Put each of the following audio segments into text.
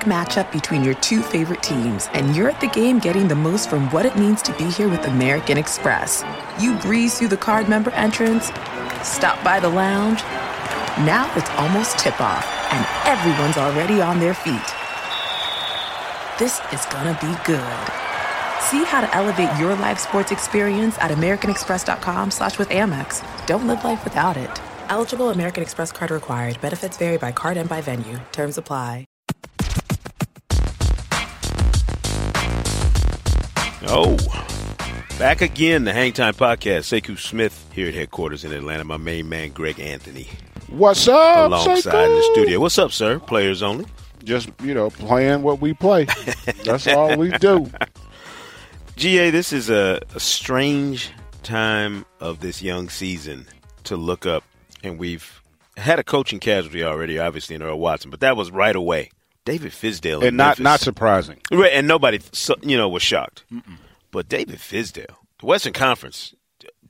matchup between your two favorite teams, and you're at the game getting the most from what it means to be here with American Express. You breeze through the card member entrance, stop by the lounge. Now it's almost tip off, and everyone's already on their feet. This is gonna be good. See how to elevate your live sports experience at americanexpress.com slash with Amex. Don't live life without it. Eligible American Express card required. Benefits vary by card and by venue. Terms apply. Oh, back again, the Hang Time Podcast. Sekou Smith here at headquarters in Atlanta. My main man, Greg Anthony, What's up? alongside Sekou? in the studio. What's up, sir? Players only. Just you know, playing what we play. That's all we do. GA, this is a, a strange time of this young season to look up, and we've had a coaching casualty already, obviously in Earl Watson, but that was right away. David Fizdale, And not Memphis. not surprising. Right, and nobody, you know, was shocked. But David Fizdale, the Western Conference,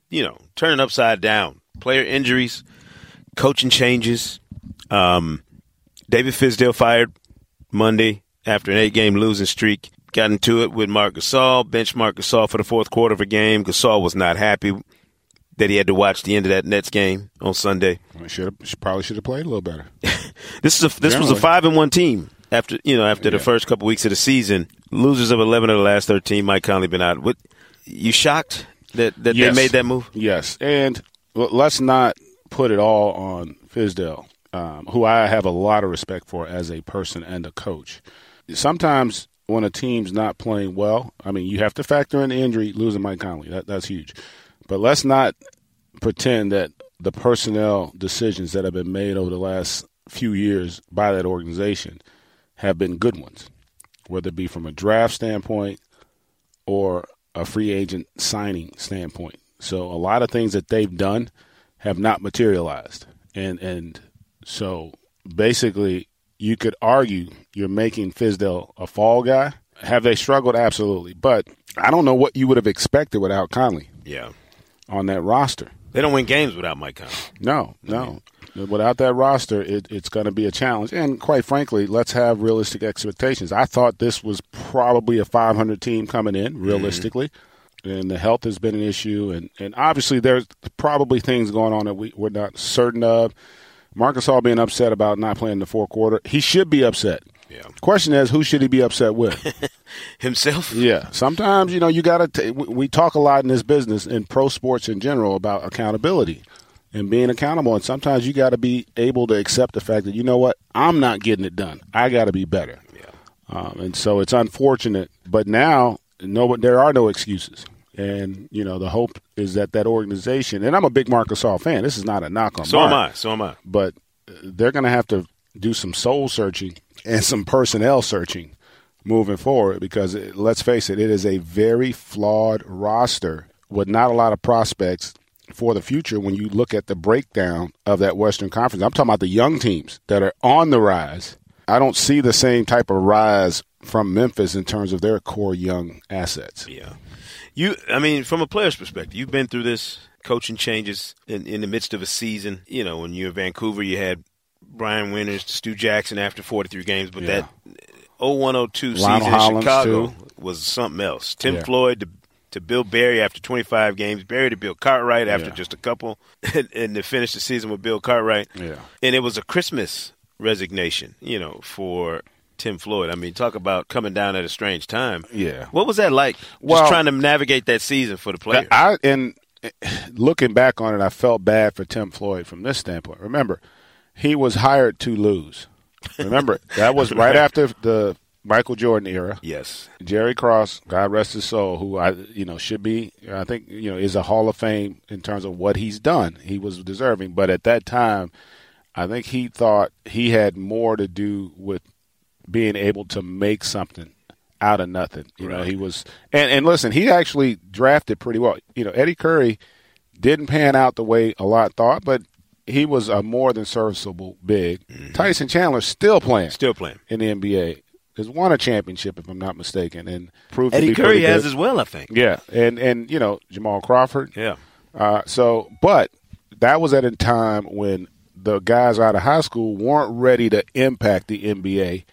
you know, turning upside down. Player injuries, coaching changes. Um, David Fizdale fired Monday after an eight-game losing streak. Got into it with Marc Gasol. Benched Marc Gasol for the fourth quarter of a game. Gasol was not happy that he had to watch the end of that Nets game on Sunday. Should probably should have played a little better. This is a, this was a five and one team after you know after the first couple weeks of the season. Losers of eleven of the last thirteen. Mike Conley been out. What you shocked that that Yes. they made that move? Yes, and let's not put it all on Fizdale, um, who I have a lot of respect for as a person and a coach. Sometimes when a team's not playing well, I mean, you have to factor in injury, losing Mike Conley. That, that's huge. But let's not pretend that the personnel decisions that have been made over the last few years by that organization have been good ones, whether it be from a draft standpoint or a free agent signing standpoint. So a lot of things that they've done have not materialized. And and so basically you could argue you're making Fizdale a fall guy. Have they struggled? Absolutely. But I don't know what you would have expected without Conley Yeah, on that roster. they don't win games without Mike Conley. No, no. Without that roster, it, it's going to be a challenge. And quite frankly, let's have realistic expectations. I thought this was probably a 500 team coming in, mm-hmm. realistically. And the health has been an issue. And, and obviously, there's probably things going on that we, we're not certain of. Marc Gasol being upset about not playing the fourth quarter. He should be upset. Yeah, Question is, who should he be upset with? himself. Yeah, sometimes you know you got to. We talk a lot in this business in pro sports in general about accountability and being accountable, and sometimes you got to be able to accept the fact that you know what I'm not getting it done. I got to be better. Yeah. Um, and so it's unfortunate, but now no, there are no excuses. And you know the hope is that that organization, and I'm a big Marc Gasol fan. This is not a knock on. So Mark am I. So am I. but they're going to have to do some soul searching and some personnel searching moving forward because it, let's face it, it is a very flawed roster with not a lot of prospects for the future when you look at the breakdown of that Western Conference. I'm talking about the young teams that are on the rise. I don't see the same type of rise from Memphis in terms of their core young assets. Yeah. You, I mean, from a player's perspective, you've been through this coaching changes in, in the midst of a season. You know, when you're in Vancouver, you had Brian Winters, Stu Jackson after 43 games, but Yeah. that 0102 Lionel season in Chicago too. was something else. Tim Yeah. Floyd to, to Bill Berry after 25 games, Berry to Bill Cartwright after Yeah. just a couple, and, and to finish the season with Bill Cartwright. Yeah. And it was a Christmas resignation, you know, for Tim Floyd. I mean, talk about coming down at a strange time. Yeah. What was that like? Well- just trying to navigate that season for the players. I and eh, looking back on it, I felt bad for Tim Floyd from this standpoint. Remember, he was hired to lose. Remember that was right after the Michael Jordan era. yes. Jerry Krause, God rest his soul, who I you know should be, I think you know is a Hall of Fame in terms of what he's done. He was deserving, but at that time, I think he thought he had more to do with being able to make something out of nothing. You know, he was, and and listen, he actually drafted pretty well. You know, Eddie Curry didn't pan out the way a lot thought, but he was a more than serviceable big. Mm-hmm. Tyson Chandler still playing Still playing. in the NBA. Has won a championship, if I'm not mistaken, and proved Eddie Curry has good. as well, I think. Yeah, and and you know Jamal Crawford. Yeah. Uh, so, but that was at a time when the guys out of high school weren't ready to impact the NBA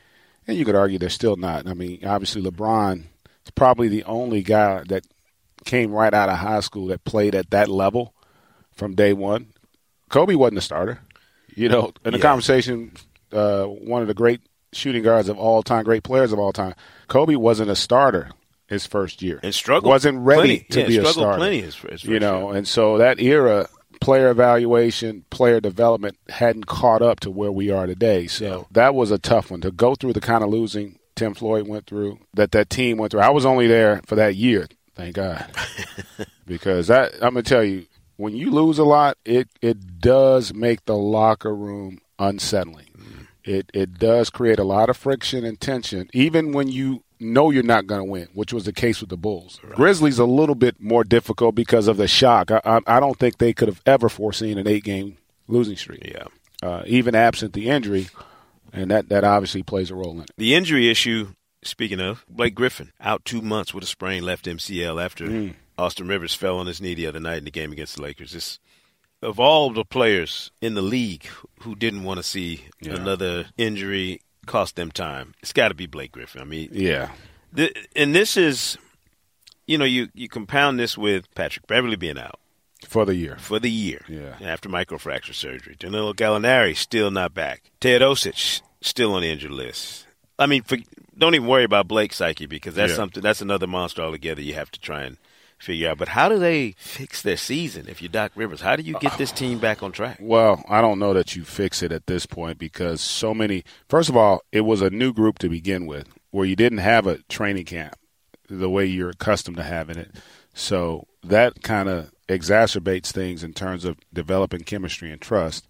and you could argue they're still not. I mean, obviously LeBron is probably the only guy that came right out of high school that played at that level from day one. Kobe wasn't a starter. You know, in the Yeah. conversation, uh, one of the great shooting guards of all time, great players of all time, Kobe wasn't a starter his first year And struggled. wasn't ready plenty. to yeah, be a starter. plenty his, his you know, year. and so that era, player evaluation, player development hadn't caught up to where we are today. So that was a tough one to go through the kind of losing Tim Floyd went through, that that team went through. I was only there for that year, thank God, because that I'm gonna tell you, when you lose a lot, it it does make the locker room unsettling. It it does create a lot of friction and tension, even when you know you're not going to win, which was the case with the Bulls. Grizzlies a little bit more difficult because of the shock. I, I, I don't think they could have ever foreseen an eight game losing streak, yeah. uh, even absent the injury, and that that obviously plays a role in it. The injury issue, speaking of, Blake Griffin out two months with a sprained left MCL after Mm. Austin Rivers fell on his knee the other night in the game against the Lakers. This, of all the players in the league who didn't want to see Yeah. another injury cost them time, it's got to be Blake Griffin. I mean, Yeah, the, and this is, you know, you, you compound this with Patrick Beverley being out for the year. for the year Yeah. after microfracture surgery. Danilo Gallinari still not back. Teodosic still on the injured list. I mean, for, don't even worry about Blake's psyche because that's Yeah. something that's another monster altogether. You have to try and figure out. But how do they fix their season if you're Doc Rivers? How do you get this team back on track? Well, I don't know that you fix it at this point because so many. First of all, it was a new group to begin with, where you didn't have a training camp the way you're accustomed to having it. So that kind of exacerbates things in terms of developing chemistry and trust.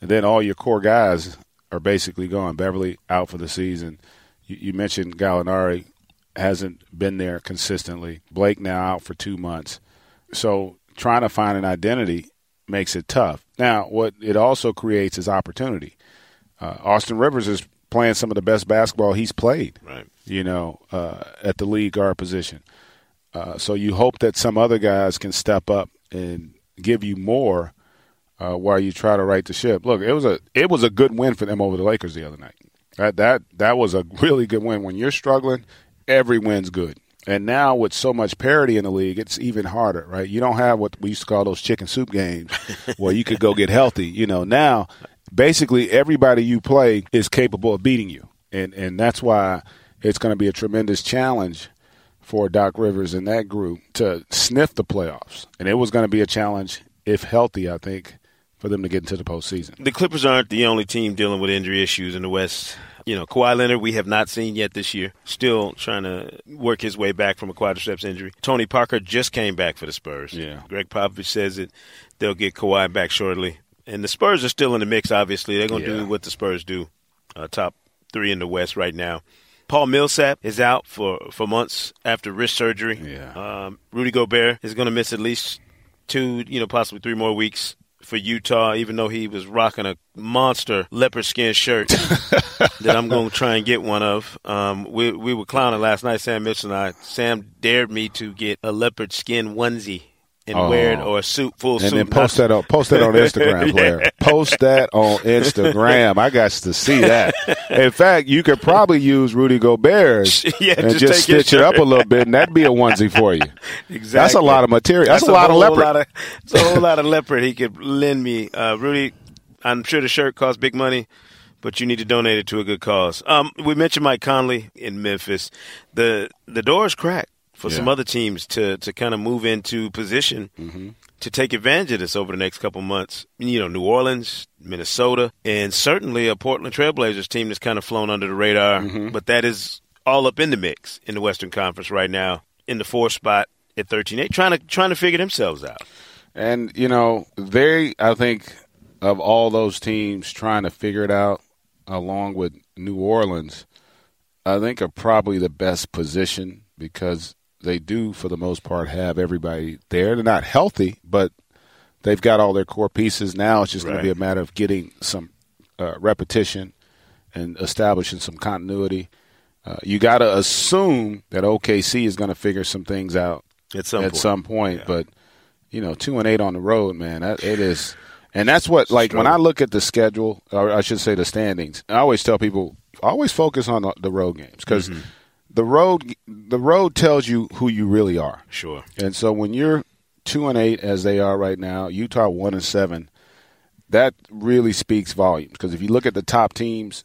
And then all your core guys are basically gone. Beverley out for the season. You, you mentioned Gallinari hasn't been there consistently. Blake now out for two months. So trying to find an identity makes it tough. Now, what it also creates is opportunity. Uh, Austin Rivers is playing some of the best basketball he's played, Right. you know, uh, at the league guard position. Uh, so you hope that some other guys can step up and give you more uh, while you try to right the ship. Look, it was a it was a good win for them over the Lakers the other night. That that that was a really good win. When you're struggling, every win's good. And now with so much parity in the league, it's even harder, right? You don't have what we used to call those chicken soup games where you could go get healthy. You know, now basically everybody you play is capable of beating you. And and that's why it's going to be a tremendous challenge for Doc Rivers and that group to sniff the playoffs. And it was going to be a challenge if healthy, I think, for them to get into the postseason. The Clippers aren't the only team dealing with injury issues in the West. You know, Kawhi Leonard, we have not seen yet this year. Still trying to work his way back from a quadriceps injury. Tony Parker just came back for the Spurs. Yeah. Gregg Popovich says that they'll get Kawhi back shortly. And the Spurs are still in the mix, obviously. They're going to Yeah. do what the Spurs do, uh, top three in the West right now. Paul Millsap is out for, for months after wrist surgery. Yeah. Um, Rudy Gobert is going to miss at least two, you know, possibly three more weeks for Utah, even though he was rocking a monster leopard skin shirt that I'm going to try and get one of. Um, we we were clowning last night, Sam Mitchell and I. Sam dared me to get a leopard skin onesie and Oh. wear it, or a suit, full And suit. And then post that on post that on Instagram, player. Post that on Instagram. I got to see that. In fact, you could probably use Rudy Gobert's Yeah, and just just, stitch it up a little bit, and that'd be a onesie for you. Exactly. That's a lot of material. That's, a lot of leopard. Lot of, it's a whole lot of leopard he could lend me. Uh, Rudy, I'm sure the shirt costs big money, but you need to donate it to a good cause. Um, we mentioned Mike Conley in Memphis. The the door is cracked for some other teams to to kind of move into position Mm-hmm. to take advantage of this over the next couple months. You know, New Orleans, Minnesota, and certainly a Portland Trailblazers team that's kind of flown under the radar, Mm-hmm. but that is all up in the mix in the Western Conference right now, in the fourth spot at 13-8, trying to trying to figure themselves out. And you know, they I think of all those teams trying to figure it out, along with New Orleans, I think are probably the best position because they do, for the most part, have everybody there. They're not healthy, but they've got all their core pieces. Now it's just going to be a matter of getting some uh, repetition and establishing some continuity. Uh, you got to assume that OKC is going to figure some things out At some at point. some point. But you know, two and eight on the road, man, that, it is, and that's what like when I look at the schedule, or I should say the standings. I always tell people always focus on the road games because mm-hmm. The road the road tells you who you really are. Sure. And so when you're two and eight as they are right now, Utah one and seven, that really speaks volumes. Because if you look at the top teams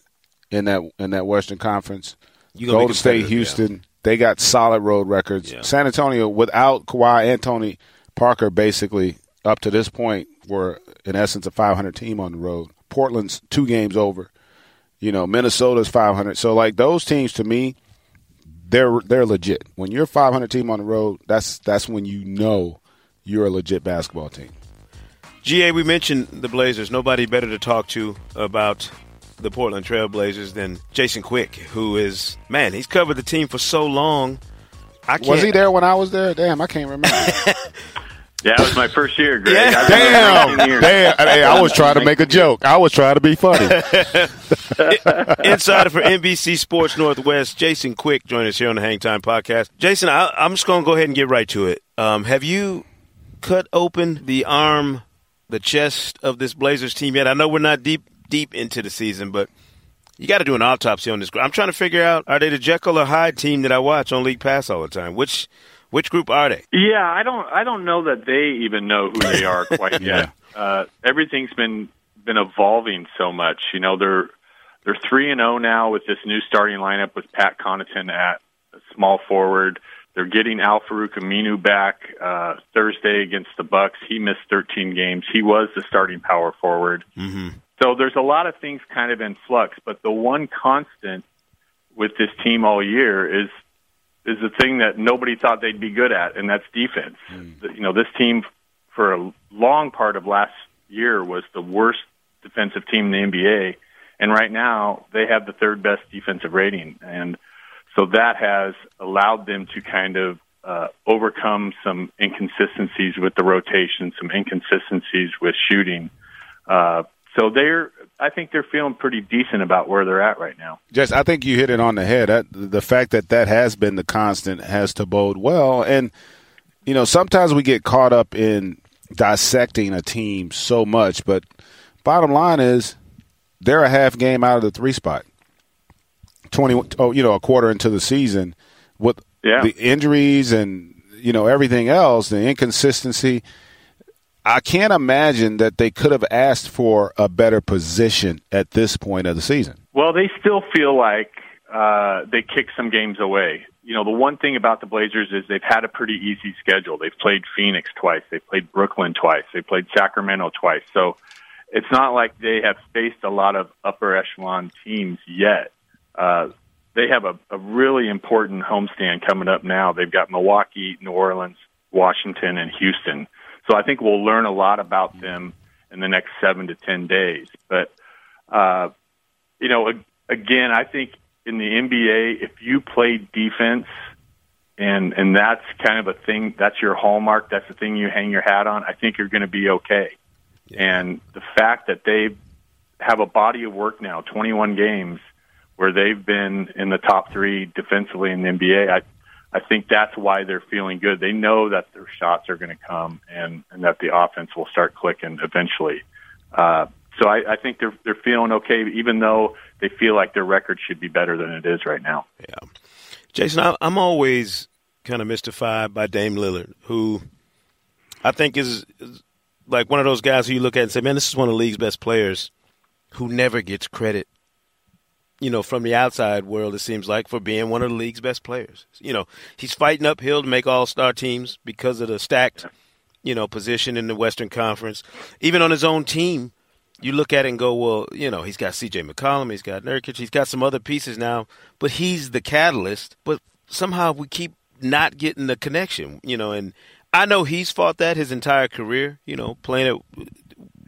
in that in that Western Conference, Golden State, Houston, yeah. they got solid road records. Yeah. San Antonio without Kawhi and Tony Parker, basically up to this point, were in essence a 500 team on the road. Portland's two games over. You know, Minnesota's 500. So like those teams to me, they're they're legit. When you're 500 team on the road, that's that's when you know you're a legit basketball team. GA, we mentioned the Blazers. Nobody better to talk to about the Portland Trailblazers than Jason Quick, who is man. He's covered the team for so long. I can't, was he there when I was there? Damn, I can't remember. Yeah, it was my first year, Greg. Yeah. Damn, damn. Hey, I was trying to make a joke. I was trying to be funny. Insider for NBC Sports Northwest, Jason Quick, join us here on the Hang Time Podcast. Jason, I, am just going to go ahead and get right to it. Um, have you cut open the arm, the chest of this Blazers team yet? I know we're not deep deep into the season, but you got to do an autopsy on this. I'm trying to figure out: are they the Jekyll or Hyde team that I watch on League Pass all the time? Which which group are they? Yeah, I don't I don't know that they even know who they are quite yeah. yet. Uh, everything's been been evolving so much. You know, they're they're three and zero oh now with this new starting lineup with Pat Connaughton at small forward. They're getting Al Farouq Aminu back uh, Thursday against the Bucks. He missed 13 games. He was the starting power forward. Mm-hmm. So there's a lot of things kind of in flux. But the one constant with this team all year is is the thing that nobody thought they'd be good at, and that's defense. Mm. You know, this team for a long part of last year was the worst defensive team in the NBA, and right now they have the third best defensive rating, and so that has allowed them to kind of uh, overcome some inconsistencies with the rotation, some inconsistencies with shooting. Uh, so they're I think they're feeling pretty decent about where they're at right now. Jess, I think you hit it on the head. The fact that that has been the constant has to bode well. And, you know, sometimes we get caught up in dissecting a team so much, but bottom line is they're a half game out of the three spot. 20, oh, you know, a quarter into the season with yeah. the injuries and, you know, everything else, the inconsistency – I can't imagine that they could have asked for a better position at this point of the season. Well, they still feel like uh, they kicked some games away. You know, the one thing about the Blazers is they've had a pretty easy schedule. They've played Phoenix twice, they've played Brooklyn twice, they played Sacramento twice. So it's not like they have faced a lot of upper echelon teams yet. Uh, they have a, a really important homestand coming up now. They've got Milwaukee, New Orleans, Washington, and Houston. So I think we'll learn a lot about them in the next seven to ten days. But uh, you know, again, I think in the NBA, if you play defense, and and that's kind of a thing, that's your hallmark, that's the thing you hang your hat on. I think you're going to be okay. Yeah. And the fact that they have a body of work now, 21 games, where they've been in the top three defensively in the NBA, I I think that's why they're feeling good. They know that their shots are going to come and, and that the offense will start clicking eventually. Uh, so I, I think they're they're feeling okay, even though they feel like their record should be better than it is right now. Yeah, Jason, I, I'm always kind of mystified by Dame Lillard, who I think is, is like one of those guys who you look at and say, "Man, this is one of the league's best players," who never gets credit you know, from the outside world, it seems like, for being one of the league's best players. You know, he's fighting uphill to make all star teams because of the stacked, you know, position in the Western Conference. Even on his own team, you look at it and go, well, you know, he's got CJ McCollum, he's got Nurkic, he's got some other pieces now, but he's the catalyst. But somehow we keep not getting the connection, you know, and I know he's fought that his entire career, you know, playing it,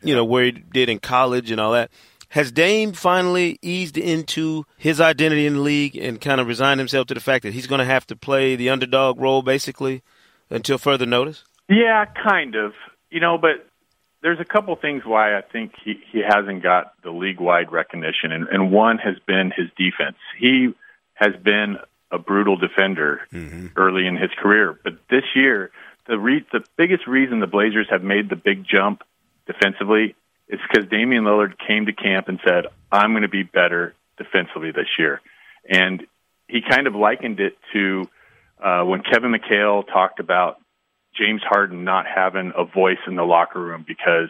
you know, where he did in college and all that. Has Dame finally eased into his identity in the league and kind of resigned himself to the fact that he's going to have to play the underdog role basically until further notice? Yeah, kind of. You know, but there's a couple things why I think he, he hasn't got the league wide recognition, and, and one has been his defense. He has been a brutal defender mm-hmm. early in his career, but this year, the re- the biggest reason the Blazers have made the big jump defensively it's because Damian Lillard came to camp and said, I'm going to be better defensively this year. And he kind of likened it to uh, when Kevin McHale talked about James Harden not having a voice in the locker room because,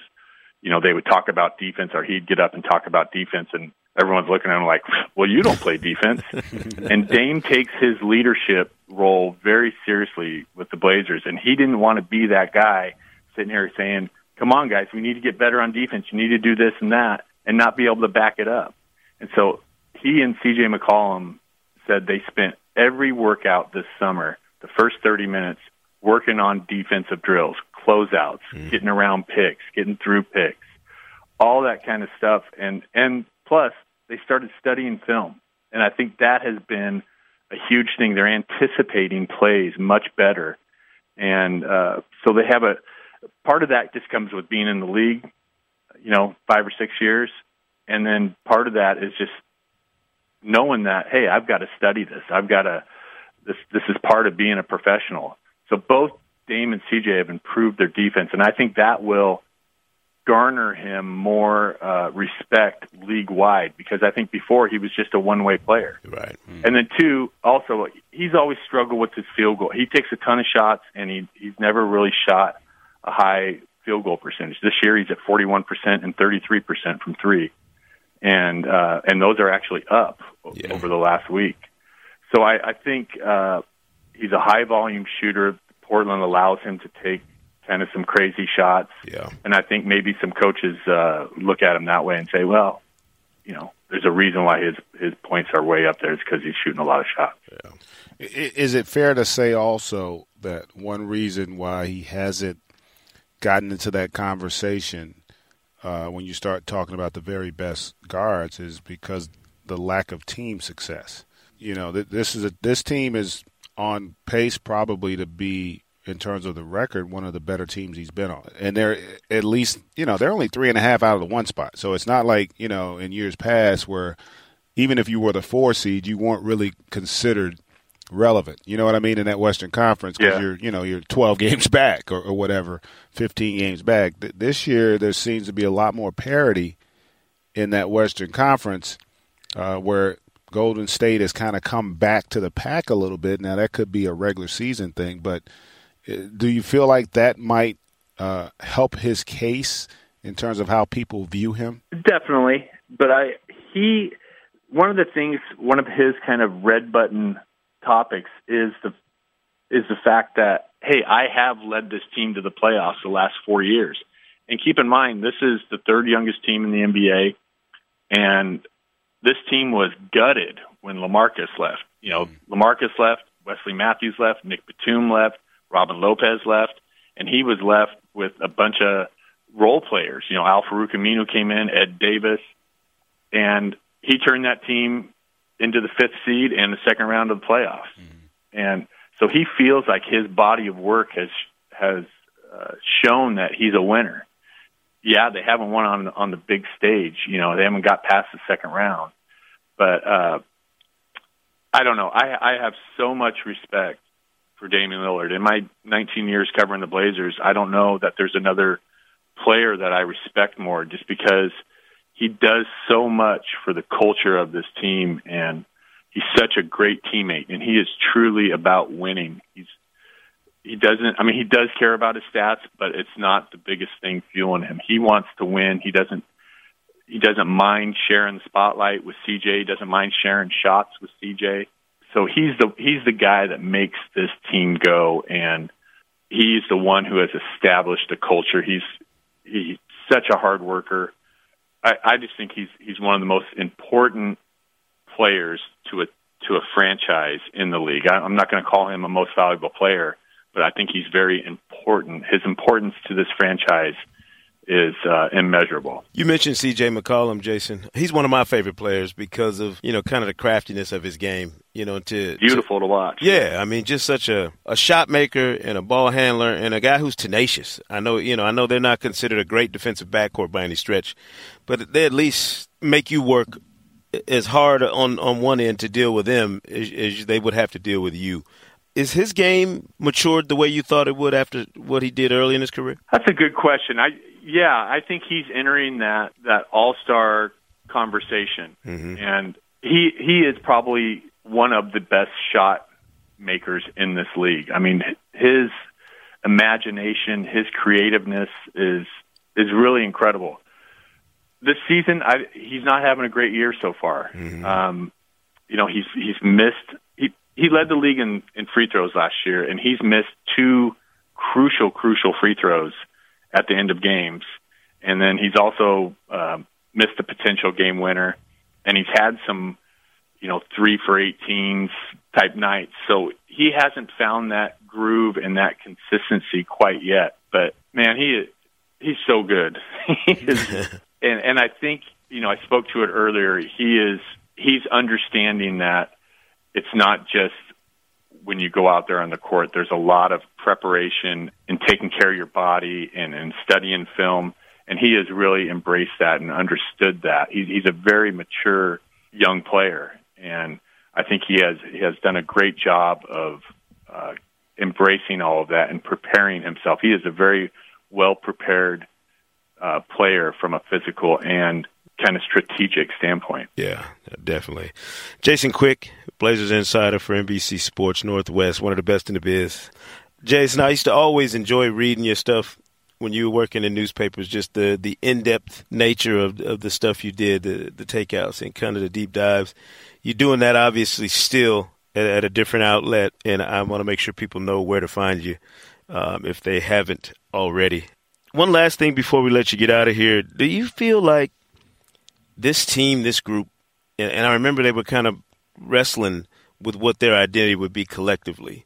you know, they would talk about defense or he'd get up and talk about defense and everyone's looking at him like, well, you don't play defense. and Dame takes his leadership role very seriously with the Blazers. And he didn't want to be that guy sitting here saying, come on, guys, we need to get better on defense. You need to do this and that and not be able to back it up. And so he and CJ McCollum said they spent every workout this summer, the first 30 minutes, working on defensive drills, closeouts, mm. getting around picks, getting through picks, all that kind of stuff. And, and plus, they started studying film. And I think that has been a huge thing. They're anticipating plays much better. And uh, so they have a part of that just comes with being in the league, you know, five or six years. And then part of that is just knowing that hey, I've got to study this. I've got to this this is part of being a professional. So both Dame and CJ have improved their defense, and I think that will garner him more uh, respect league wide because I think before he was just a one way player. Right. Mm-hmm. And then two, also he's always struggled with his field goal. He takes a ton of shots and he he's never really shot a high field goal percentage. This year he's at 41% and 33% from 3 and uh, and those are actually up yeah. over the last week. So I, I think uh, he's a high volume shooter. Portland allows him to take kind of some crazy shots. Yeah. And I think maybe some coaches uh, look at him that way and say, well, you know, there's a reason why his his points are way up there. It's because he's shooting a lot of shots. Yeah. Is it fair to say also that one reason why he hasn't gotten into that conversation uh, when you start talking about the very best guards is because the lack of team success. You know, this is a, this team is on pace probably to be in terms of the record one of the better teams he's been on, and they're at least you know they're only three and a half out of the one spot. So it's not like you know in years past where even if you were the four seed, you weren't really considered relevant. You know what I mean in that Western Conference because yeah. you're you know you're 12 games back or, or whatever, 15 games back. Th- this year there seems to be a lot more parity in that Western Conference uh, where Golden State has kind of come back to the pack a little bit. Now that could be a regular season thing, but uh, do you feel like that might uh, help his case in terms of how people view him? Definitely, but I he one of the things one of his kind of red button topics is the is the fact that hey, I have led this team to the playoffs the last four years, and keep in mind this is the third youngest team in the NBA, and this team was gutted when LaMarcus left. You know, mm-hmm. LaMarcus left, Wesley Matthews left, Nic Batum left, Robin Lopez left, and he was left with a bunch of role players. You know, Al-Farouq Aminu came in, Ed Davis, and he turned that team into the fifth seed and the second round of the playoffs. Mm-hmm. And so he feels like his body of work has has uh, shown that he's a winner. Yeah, they haven't won on on the big stage. You know, they haven't got past the second round. But uh, I don't know. I I have so much respect for Damian Lillard. In my 19 years covering the Blazers, I don't know that there's another player that I respect more just because – he does so much for the culture of this team and he's such a great teammate and he is truly about winning. He's he doesn't I mean he does care about his stats, but it's not the biggest thing fueling him. He wants to win. He doesn't he doesn't mind sharing the spotlight with CJ, he doesn't mind sharing shots with CJ. So he's the he's the guy that makes this team go and he's the one who has established a culture. He's he's such a hard worker I, I just think he's he's one of the most important players to a to a franchise in the league. I, I'm not going to call him a most valuable player, but I think he's very important. His importance to this franchise is uh, immeasurable. You mentioned C.J. McCollum, Jason. He's one of my favorite players because of you know kind of the craftiness of his game. You know, to beautiful to, to watch. Yeah, I mean, just such a a shot maker and a ball handler and a guy who's tenacious. I know, you know, I know they're not considered a great defensive backcourt by any stretch, but they at least make you work as hard on on one end to deal with them as, as they would have to deal with you is his game matured the way you thought it would after what he did early in his career? That's a good question. I yeah, I think he's entering that that all star conversation, mm-hmm. and he he is probably one of the best shot makers in this league. I mean, his imagination, his creativeness is is really incredible. This season, I, he's not having a great year so far. Mm-hmm. Um, you know, he's he's missed. He led the league in in free throws last year, and he's missed two crucial crucial free throws at the end of games, and then he's also um, missed a potential game winner, and he's had some, you know, three for 18s type nights. So he hasn't found that groove and that consistency quite yet. But man, he he's so good. he is, and and I think you know I spoke to it earlier. He is he's understanding that it's not just when you go out there on the court. There's a lot of preparation and taking care of your body and, and studying film. And he has really embraced that and understood that. He's, he's a very mature young player, and I think he has he has done a great job of uh, embracing all of that and preparing himself. He is a very well prepared uh, player from a physical and kind of strategic standpoint. Yeah, definitely. Jason Quick, Blazers insider for NBC Sports Northwest, one of the best in the biz. Jason, I used to always enjoy reading your stuff when you were working in newspapers, just the, the in depth nature of, of the stuff you did, the, the takeouts and kind of the deep dives. You're doing that obviously still at, at a different outlet, and I want to make sure people know where to find you um, if they haven't already. One last thing before we let you get out of here. Do you feel like this team, this group, and, and I remember they were kind of wrestling with what their identity would be collectively.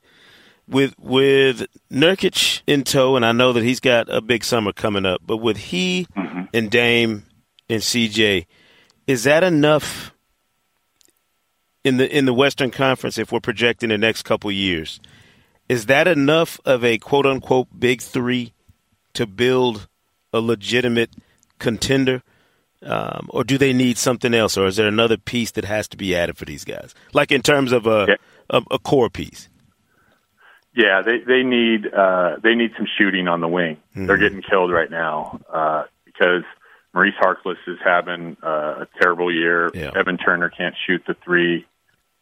With with Nurkic in tow, and I know that he's got a big summer coming up, but with he mm-hmm. and Dame and CJ, is that enough in the in the Western Conference if we're projecting the next couple years? Is that enough of a quote unquote big three to build a legitimate contender? Um, or do they need something else, or is there another piece that has to be added for these guys, like in terms of a yeah. a, a, core piece? Yeah, they they need uh, they need some shooting on the wing. Mm-hmm. They're getting killed right now uh, because Maurice Harkless is having uh, a terrible year. Yeah. Evan Turner can't shoot the three.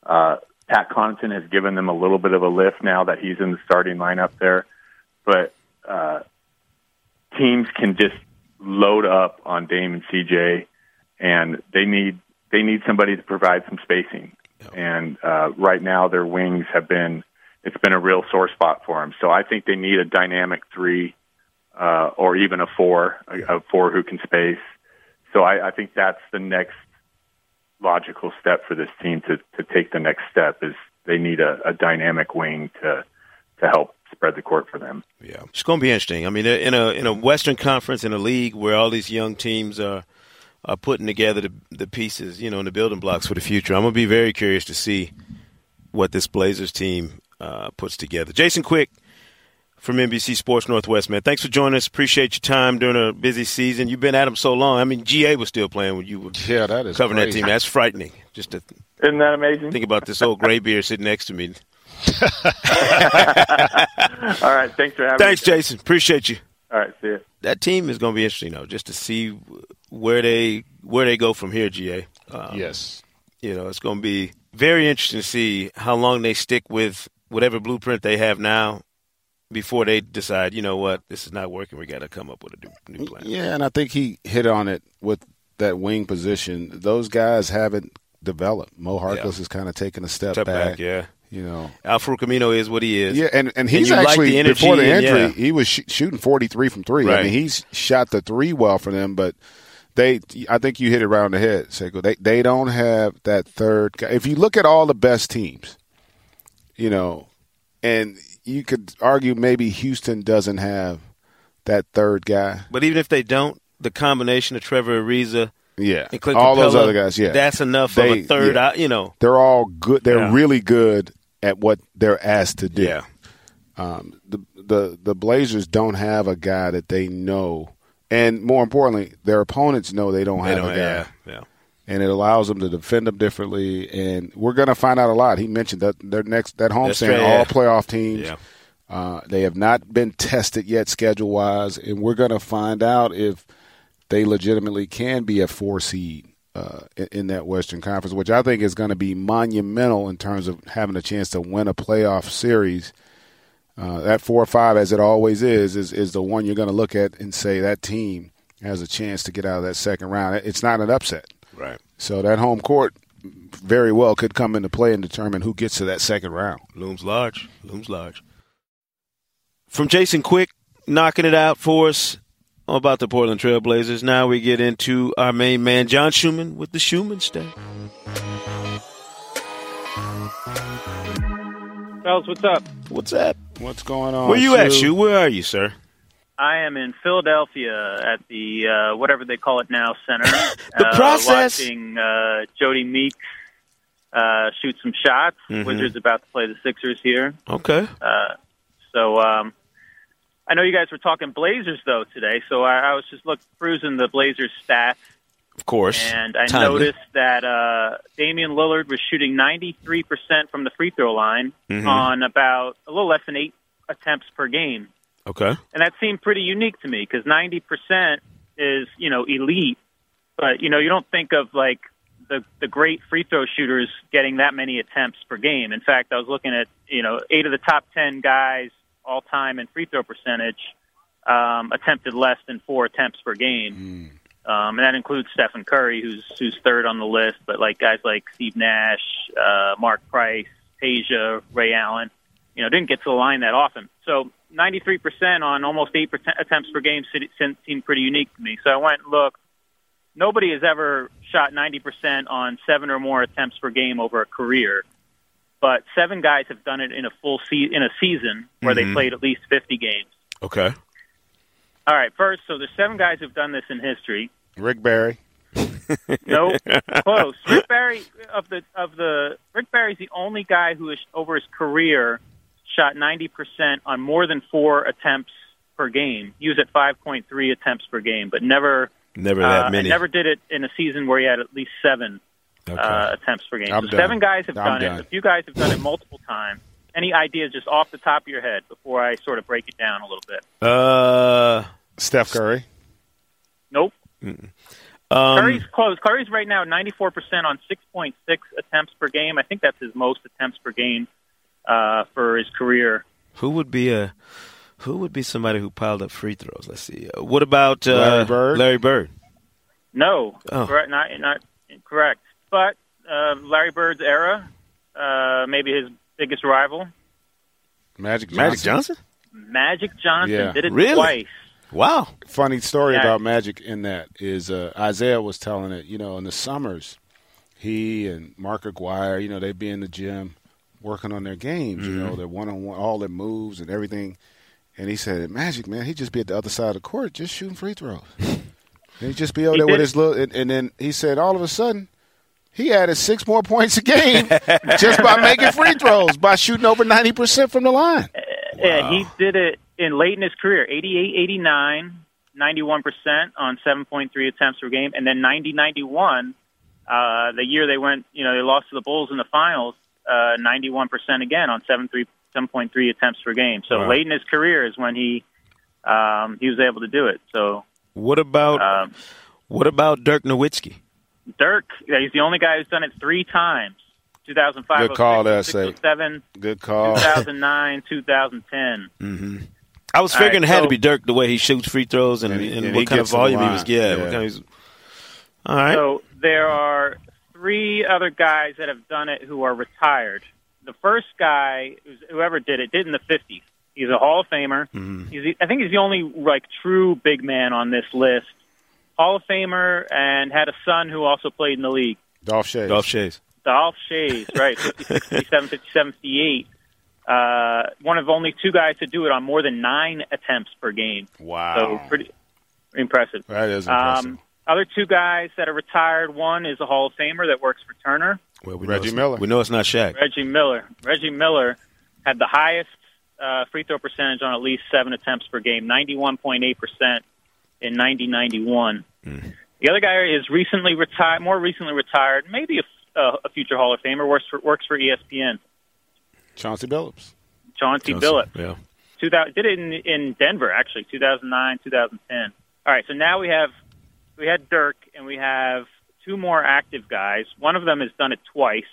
Uh, Pat Connaughton has given them a little bit of a lift now that he's in the starting lineup there, but uh, teams can just load up on Dame and CJ, and they need they need somebody to provide some spacing. And uh, right now, their wings have been it's been a real sore spot for them. So I think they need a dynamic three uh, or even a four, a, a four who can space. So I, I think that's the next logical step for this team to to take the next step is they need a, a dynamic wing to to help spread the court for them. Yeah, it's going to be interesting. I mean, in a in a Western Conference in a league where all these young teams are are putting together the the pieces, you know, and the building blocks for the future. I'm going to be very curious to see what this Blazers team uh, puts together. Jason Quick from NBC Sports Northwest, man. Thanks for joining us. Appreciate your time during a busy season. You've been at them so long. I mean, GA was still playing when you were yeah, that is covering crazy. that team. That's frightening. Just to isn't that amazing? Think about this old gray beard sitting next to me. All right. Thanks for having Thanks, me. Jason. Appreciate you. All right. See you. That team is going to be interesting, though, just to see where they where they go from here. Ga. Um, yes. You know, it's going to be very interesting to see how long they stick with whatever blueprint they have now before they decide, you know what, this is not working. We got to come up with a new, new plan. Yeah, and I think he hit on it with that wing position. Those guys haven't developed. Mo Harkless yeah. has kind of taken a step, step back. back. Yeah, you know, Al-Farouq Aminu is what he is. Yeah, and, and he's and actually like the before the injury, yeah. he was sh- shooting forty three from three. Right. I mean, he's shot the three well for them, but they, I think you hit it around the head, Sekou. They they don't have that third guy. If you look at all the best teams, you know, and you could argue maybe Houston doesn't have that third guy. But even if they don't, the combination of Trevor Ariza – yeah, and all Capela, those other guys. Yeah, that's enough they, of a third. Yeah. you know, they're all good. They're yeah. really good at what they're asked to do. Yeah. Um, the the the Blazers don't have a guy that they know, and more importantly, their opponents know they don't they have don't, a guy. Yeah, yeah. And it allows them to defend them differently, and we're going to find out a lot. He mentioned that their next that homestand, all playoff teams. Yeah. Uh, they have not been tested yet schedule wise, and we're going to find out if they legitimately can be a four seed uh, in, that Western Conference, which I think is going to be monumental in terms of having a chance to win a playoff series. Uh, that four or five, as it always is, is is the one you're going to look at and say that team has a chance to get out of that second round. It's not an upset, right? So that home court very well could come into play and determine who gets to that second round. Looms large. Looms large. From Jason Quick knocking it out for us about the Portland Trailblazers. Now we get into our main man, John Schuhmann, with the Schuhmann Stat. Fellas, what's up? What's up? What's going on? Where you Shu? at, Shu? Where are you, sir? I am in Philadelphia at the uh, whatever they call it now center. the uh, process. Watching uh, Jodie Meeks uh, shoot some shots. Mm-hmm. Wizards about to play the Sixers here. Okay. Uh, so um, I know you guys were talking Blazers though today, so I, I was just look cruising the Blazers stats. Of course. And I Timely. noticed that uh, Damian Lillard was shooting 93% from the free throw line mm-hmm. on about a little less than eight attempts per game. Okay. And that seemed pretty unique to me because 90% is, you know, elite. But, you know, you don't think of like the, the great free throw shooters getting that many attempts per game. In fact, I was looking at, you know, eight of the top 10 guys all time in free throw percentage um, attempted less than four attempts per game. Mm. Um, and that includes Stephen Curry, who's who's third on the list, but like guys like Steve Nash, uh, Mark Price, Peja, Ray Allen, you know, didn't get to the line that often. So 93% on almost eight attempts per game seemed pretty unique to me. So I went and looked. Nobody has ever shot 90% on seven or more attempts per game over a career but seven guys have done it in a full se- in a season where mm-hmm. they played at least 50 games. Okay. All right. First, so there's seven guys who've done this in history. Rick Barry. nope. Close. Rick Barry of the of the Rick Barry's the only guy who over his career shot 90% on more than four attempts per game. He was at 5.3 attempts per game, but never never that uh, many. Never did it in a season where he had at least seven okay. uh, attempts per game. I'm so done. seven guys have I'm done done. it. A few guys have done it multiple times. Any ideas just off the top of your head before I sort of break it down a little bit? Uh, Steph Curry. Nope. Um, Curry's close. Curry's right now 94% on 6.6 attempts per game. I think that's his most attempts per game uh, for his career. Who would be a who would be somebody who piled up free throws? Let's see. Uh, what about uh, Larry Bird? Larry Bird. No, oh. correct. Not not correct but uh, Larry Bird's era, uh, maybe his biggest rival. Magic Johnson. Magic Johnson. Magic Johnson yeah. did it really? twice. Wow. Funny story Yeah. about Magic in that is uh, Isiah was telling it. You know, in the summers, he and Mark Aguirre, you know, they'd be in the gym working on their games. You know, their one on one, all their moves and everything. And he said, Magic, man, he'd just be at the other side of the court, just shooting free throws. and he'd just be over He there with his little. And, and then he said, all of a sudden, he added six more points a game just by making free throws, by shooting over ninety percent from the line. Yeah, he did it in late in his career 88, 89, 91% on 7.3 attempts per game. And then 90, 91, uh, the year they went, you know, they lost to the Bulls in the finals, uh, 91% again on 7.3 7.3 attempts per game. So Wow. late in his career is when he um, he was able to do it. So What about um, what about Dirk Nowitzki? Dirk, he's the only guy who's done it three times. 2005, Good call there, 06, Say. Good call. 2009, 2010. Mm-hmm. I was figuring right, it had to be Dirk the way he shoots free throws and, And and and what kind of gets to the volume he line. was. Yeah. Yeah. Kind of, all right. So there are three other guys that have done it who are retired. The first guy, whoever did it, did in the 50s. He's a Hall of Famer. Mhm. He's, the- I think he's the only like true big man on this list. Hall of Famer and had a son who also played in the league. Dolph Schayes. Dolph Schayes. Dolph Schayes, right, 56, 57, 57, 58. Uh, one of only two guys to do it on more than nine attempts per game. Wow. So pretty impressive. that is impressive. Um, other two guys that are retired. One is a Hall of Famer that works for Turner, Well, we Reggie know it's- Miller. We know it's not Shaq. Reggie Miller. Reggie Miller had the highest uh, free throw percentage on at least seven attempts per game, 91.8% in 90-91. The other guy is recently retired, more recently retired, maybe a, uh, a future Hall of Famer, works for, works for ESPN, Chauncey Billups. Chauncey Johnson. Billups. Yeah. 2000, did it in, in Denver actually, 2009, 2010. All right, so now we have we had Dirk and we have two more active guys. One of them has done it twice,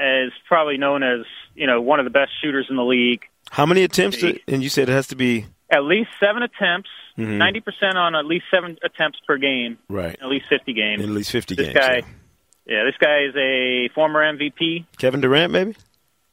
is probably known as you know one of the best shooters in the league. How many attempts? To, and you said it has to be At least seven attempts, Mhm. 90 percent on at least seven attempts per game, right at least fifty games. in at least fifty this games. guy, yeah. yeah, this guy is a former MVP, Kevin Durant, maybe.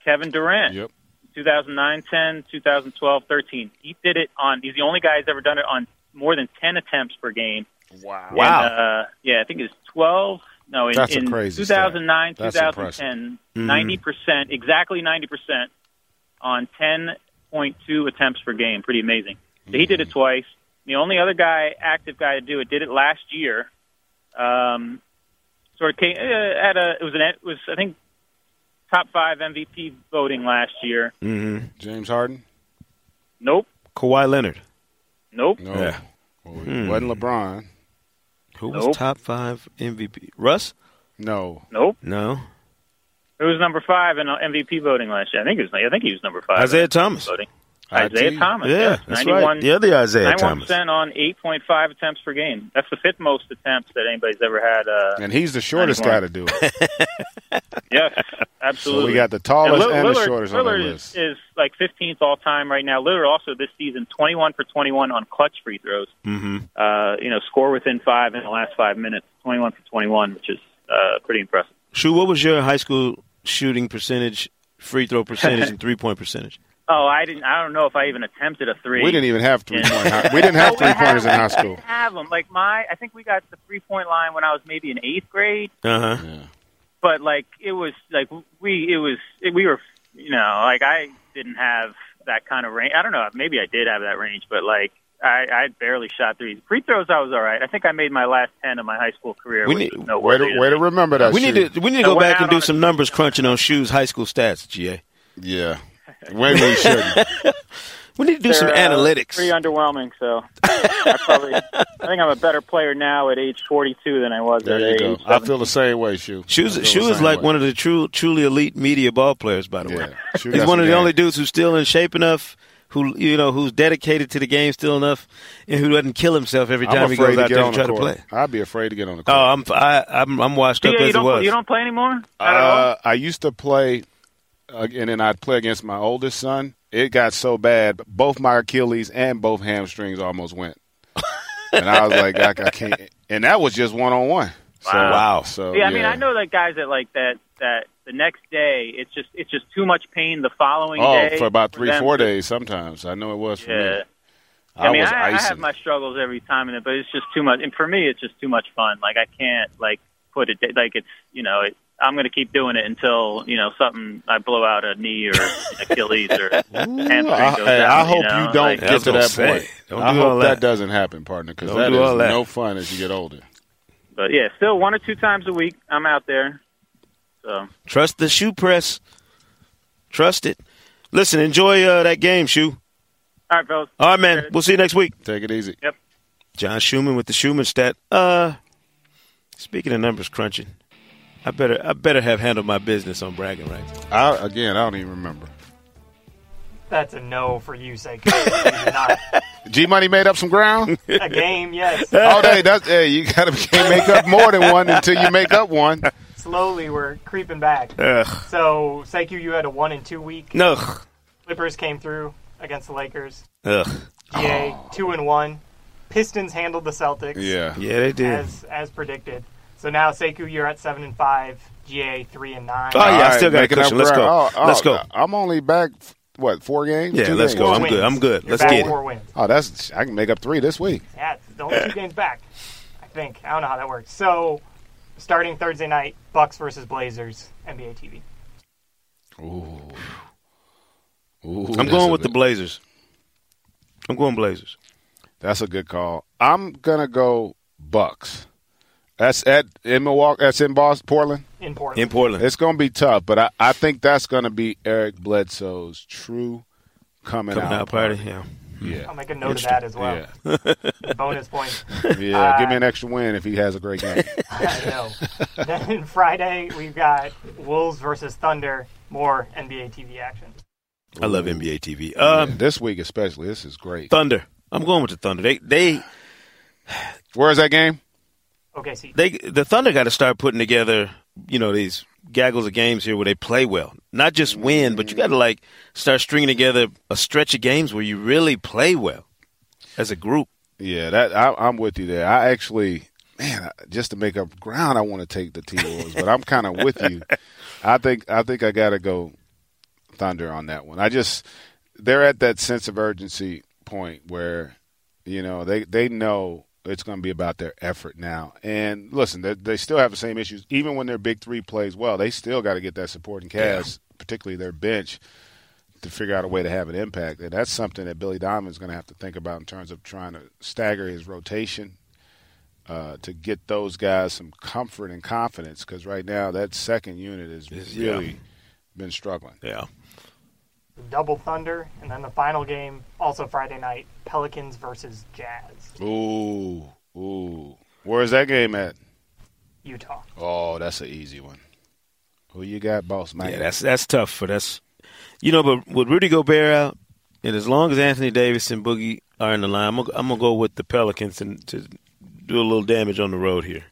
Kevin Durant. Yep. 2009, 10, 2012, 13. He did it on. He's the only guy who's ever done it on more than 10 attempts per game. Wow. Wow. Uh, yeah, I think it's 12. No, in, That's a in crazy 2009, stat. That's 2010, Mhm. 90%, exactly 90% on 10.2 attempts per game. Pretty amazing. So he did it twice. The only other guy, active guy to do it, did it last year. Um, sort of came uh, at a. It was an. It was I think top five MVP voting last year. Mm-hmm. James Harden? Nope. Kawhi Leonard, Nope. No. Yeah. Well, Hmm. wasn't LeBron. who was top five MVP. Russ? No. Nope. No. Who was number five in uh, MVP voting last year? I think it was. I think he was number five. Isaiah in Thomas. voting. IT? Isaiah Thomas. Yeah, yes, that's 91, right. The other Isaiah 91 Thomas. percent on eight point five attempts per game. That's the fifth most attempts that anybody's ever had. Uh, And he's the shortest 91. guy to do it. yes, So absolutely. we got the tallest Lil- and, the Lillard- shortest on the Lillard list. is, is like 15th all time right now. Lillard also this season 21 for 21 on clutch free throws. Mm-hmm. Uh, you know, score within five in the last five minutes. 21 for 21, which is uh, pretty impressive. Shu, what was your high school shooting percentage, free throw percentage, and three point percentage? Oh, I didn't. I don't know if I even attempted a three. We didn't even have three Yeah. point. high- We didn't have No, three pointers in have- high I school. didn't have them. Like my, I think we got the three point line when I was maybe in eighth grade. Uh huh. Yeah. But like it was like we, it was it, we were, you know, like I didn't have that kind of range. I don't know. Maybe I did have that range, but like I, I barely shot threes. Free throws, I was all right. I think I made my last ten of my high school career. We which need- was Way to, way to remember that. We need to we need to go back and do some numbers crunching on shoes, high school stats, GA. Yeah. Maybe we shouldn't. We need to do some They're, uh, analytics. Pretty underwhelming. So I probably, I think I'm a better player now at age 42 than I was There at you age. go. I feel the same way, Shoe. Shu's, Shu is like one of the true, truly elite media ball players. By the way, Yeah. Shu he's one of the game. only dudes who's still in shape enough, who you know, who's dedicated to the game still enough, and who doesn't kill himself every time he goes out there on to try the to play. I'd be afraid to get on the Oh, court. I'm I, I'm I'm washed Yeah, up as it was. you don't play anymore? Not at all? Uh, I used to play, uh, and then I'd play against my oldest son. It got so bad, both my Achilles and both hamstrings almost went, and I was like, I, I can't. And that was just one on one. So, wow. So yeah, I mean, I know that guys that like that that the next day it's just it's just too much pain the following Oh, day for about three, them four days sometimes. I know it was for Yeah. me. I, mean, was I, I have my struggles every time in it, but it's just too much. And for me, it's just too much fun. Like I can't like put it like it's you know it, I'm going to keep doing it until you know something I blow out a knee or Achilles or hamstring I, goes hey, down. I hope you, know? you don't Like, get to that say, point. don't I do hope that. that. doesn't happen, partner, because Don't that do is all that. no fun as you get older. But yeah, still one or two times a week I'm out there. So Trust the shoe press. Trust it. Listen, enjoy uh, that game, shoe. all right, fellas. All right, man. We'll see you next week. Take it easy. Yep. John Schuhmann with the Schuhmann stat. Uh, speaking of numbers crunching, I better I better have handled my business on bragging rights. I, again, I don't even remember. That's a no for you, Sekou. You did not. G Money made up some ground. A game, yes. oh, hey, that's hey, you gotta make up more than one until you make up one. Slowly, we're creeping back. Ugh. So, Sekou, you had a one and two week. No. Clippers came through against the Lakers. Ugh. GA two and one. Pistons handled the Celtics. Yeah, Yeah, they did. as as predicted. So now Sekou, you're at seven and five. GA three and nine. Oh, yeah, I All right, still got a making up cushion. Let's go. Oh, oh, Let's go. I'm only back. What four games? Yeah, Two let's games? go. Four I'm wins. good. I'm good. You're Let's back get it. Four wins. Oh, that's I can make up three this week. Yeah, it's the only two games back. I think. I don't know how that works. So, starting Thursday night, Bucks versus Blazers, NBA TV. Ooh, Ooh, I'm going a with the Blazers. I'm going Blazers. That's a good call. I'm gonna go Bucks. That's at in Milwaukee. That's in Boston, Portland. In Portland. In Portland. It's gonna be tough, but I, I think that's gonna be Eric Bledsoe's true coming, Coming out party. Yeah. Yeah, I'll make a note of that as well. yeah, Bonus points. yeah. Give me Uh, an extra win if he has a great game. I know. then Friday, we've got Wolves versus Thunder. More NBA TV action. I love NBA TV. Um, this week especially, this is great. Thunder. I'm going with the Thunder. They they Where's that game? OKC. They the Thunder got to start putting together, you know, these gaggles of games here where they play well, not just win, but you got to like start stringing together a stretch of games where you really play well as a group. Yeah, that I, I'm with you there. I actually, man, just to make up ground, I want to take the T Wolves, but I'm kind of with you. I think I think I got to go Thunder on that one. I just they're at that sense of urgency point where you know they they know it's going to be about their effort now. And listen, they, they still have the same issues. Even when their big three plays well, they still got to get that supporting cast, yeah. particularly their bench, to figure out a way to have an impact. And that's something that Billy Donovan is going to have to think about in terms of trying to stagger his rotation uh, to get those guys some comfort and confidence. Because right now, that second unit has really yeah. been struggling. Yeah double thunder, and then the final game, also Friday night, Pelicans versus Jazz. Ooh, ooh. Where's that game at? Utah. Oh, that's an easy one. Who you got, boss man? Yeah, that's that's tough for that's you know, but with Rudy Gobert out, and as long as Anthony Davis and Boogie are in the line, I'm gonna, I'm gonna go with the Pelicans and to do a little damage on the road here.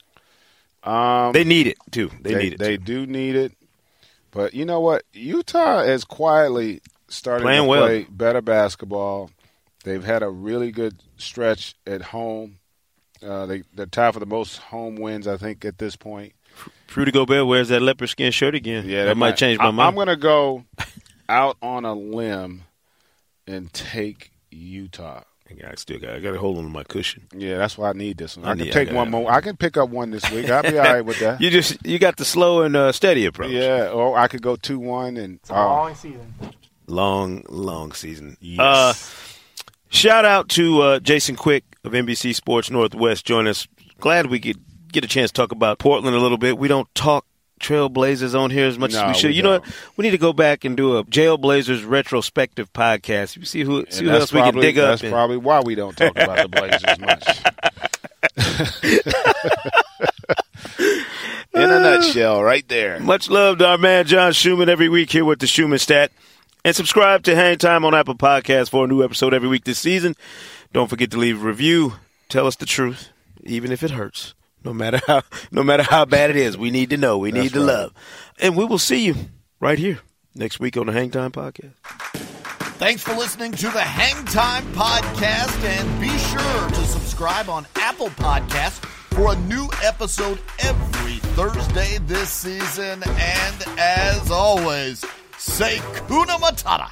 Um, they need it too. They, they need it. They too. do need it. But you know what? Utah has quietly starting Playing to well. play better basketball. They've had a really good stretch at home. Uh, they they're tied for the most home wins, I think, at this point. Rudy Gobert wears that leopard skin shirt again. Yeah, that, might, might change my I, mind. I'm going to go out on a limb and take Utah. I still got I got to hold on to my cushion. Yeah, that's why I need this one. I, I can need- take I one more. I can pick up one this week. I'll be all right with that. You just you got the slow and uh, steady approach. yeah, or I could go two one and It's a long season. Long long season. Yes. Uh, shout out to uh, Jason Quick of NBC Sports Northwest. Join us. Glad we could get a chance to talk about Portland a little bit. We don't talk Trailblazers on here as much No, as we should. we you know what? We need to go back and do a Jailblazers retrospective podcast. You see who see who else we can probably- dig up. That's and- probably why we don't talk about the Blazers much. In a nutshell, right there. Much love to our man John Schuhmann every week here with the Schuhmann Stat. And subscribe to Hang Time on Apple Podcasts for a new episode every week this season. Don't forget to leave a review. Tell us the truth, even if it hurts. No matter how no matter how bad it is, we need to know. We need to right. love. And we will see you right here next week on the Hang Time Podcast. Thanks for listening to the Hang Time Podcast, and be sure to subscribe on Apple Podcasts for a new episode every Thursday this season. And as always, say Kuna Matata.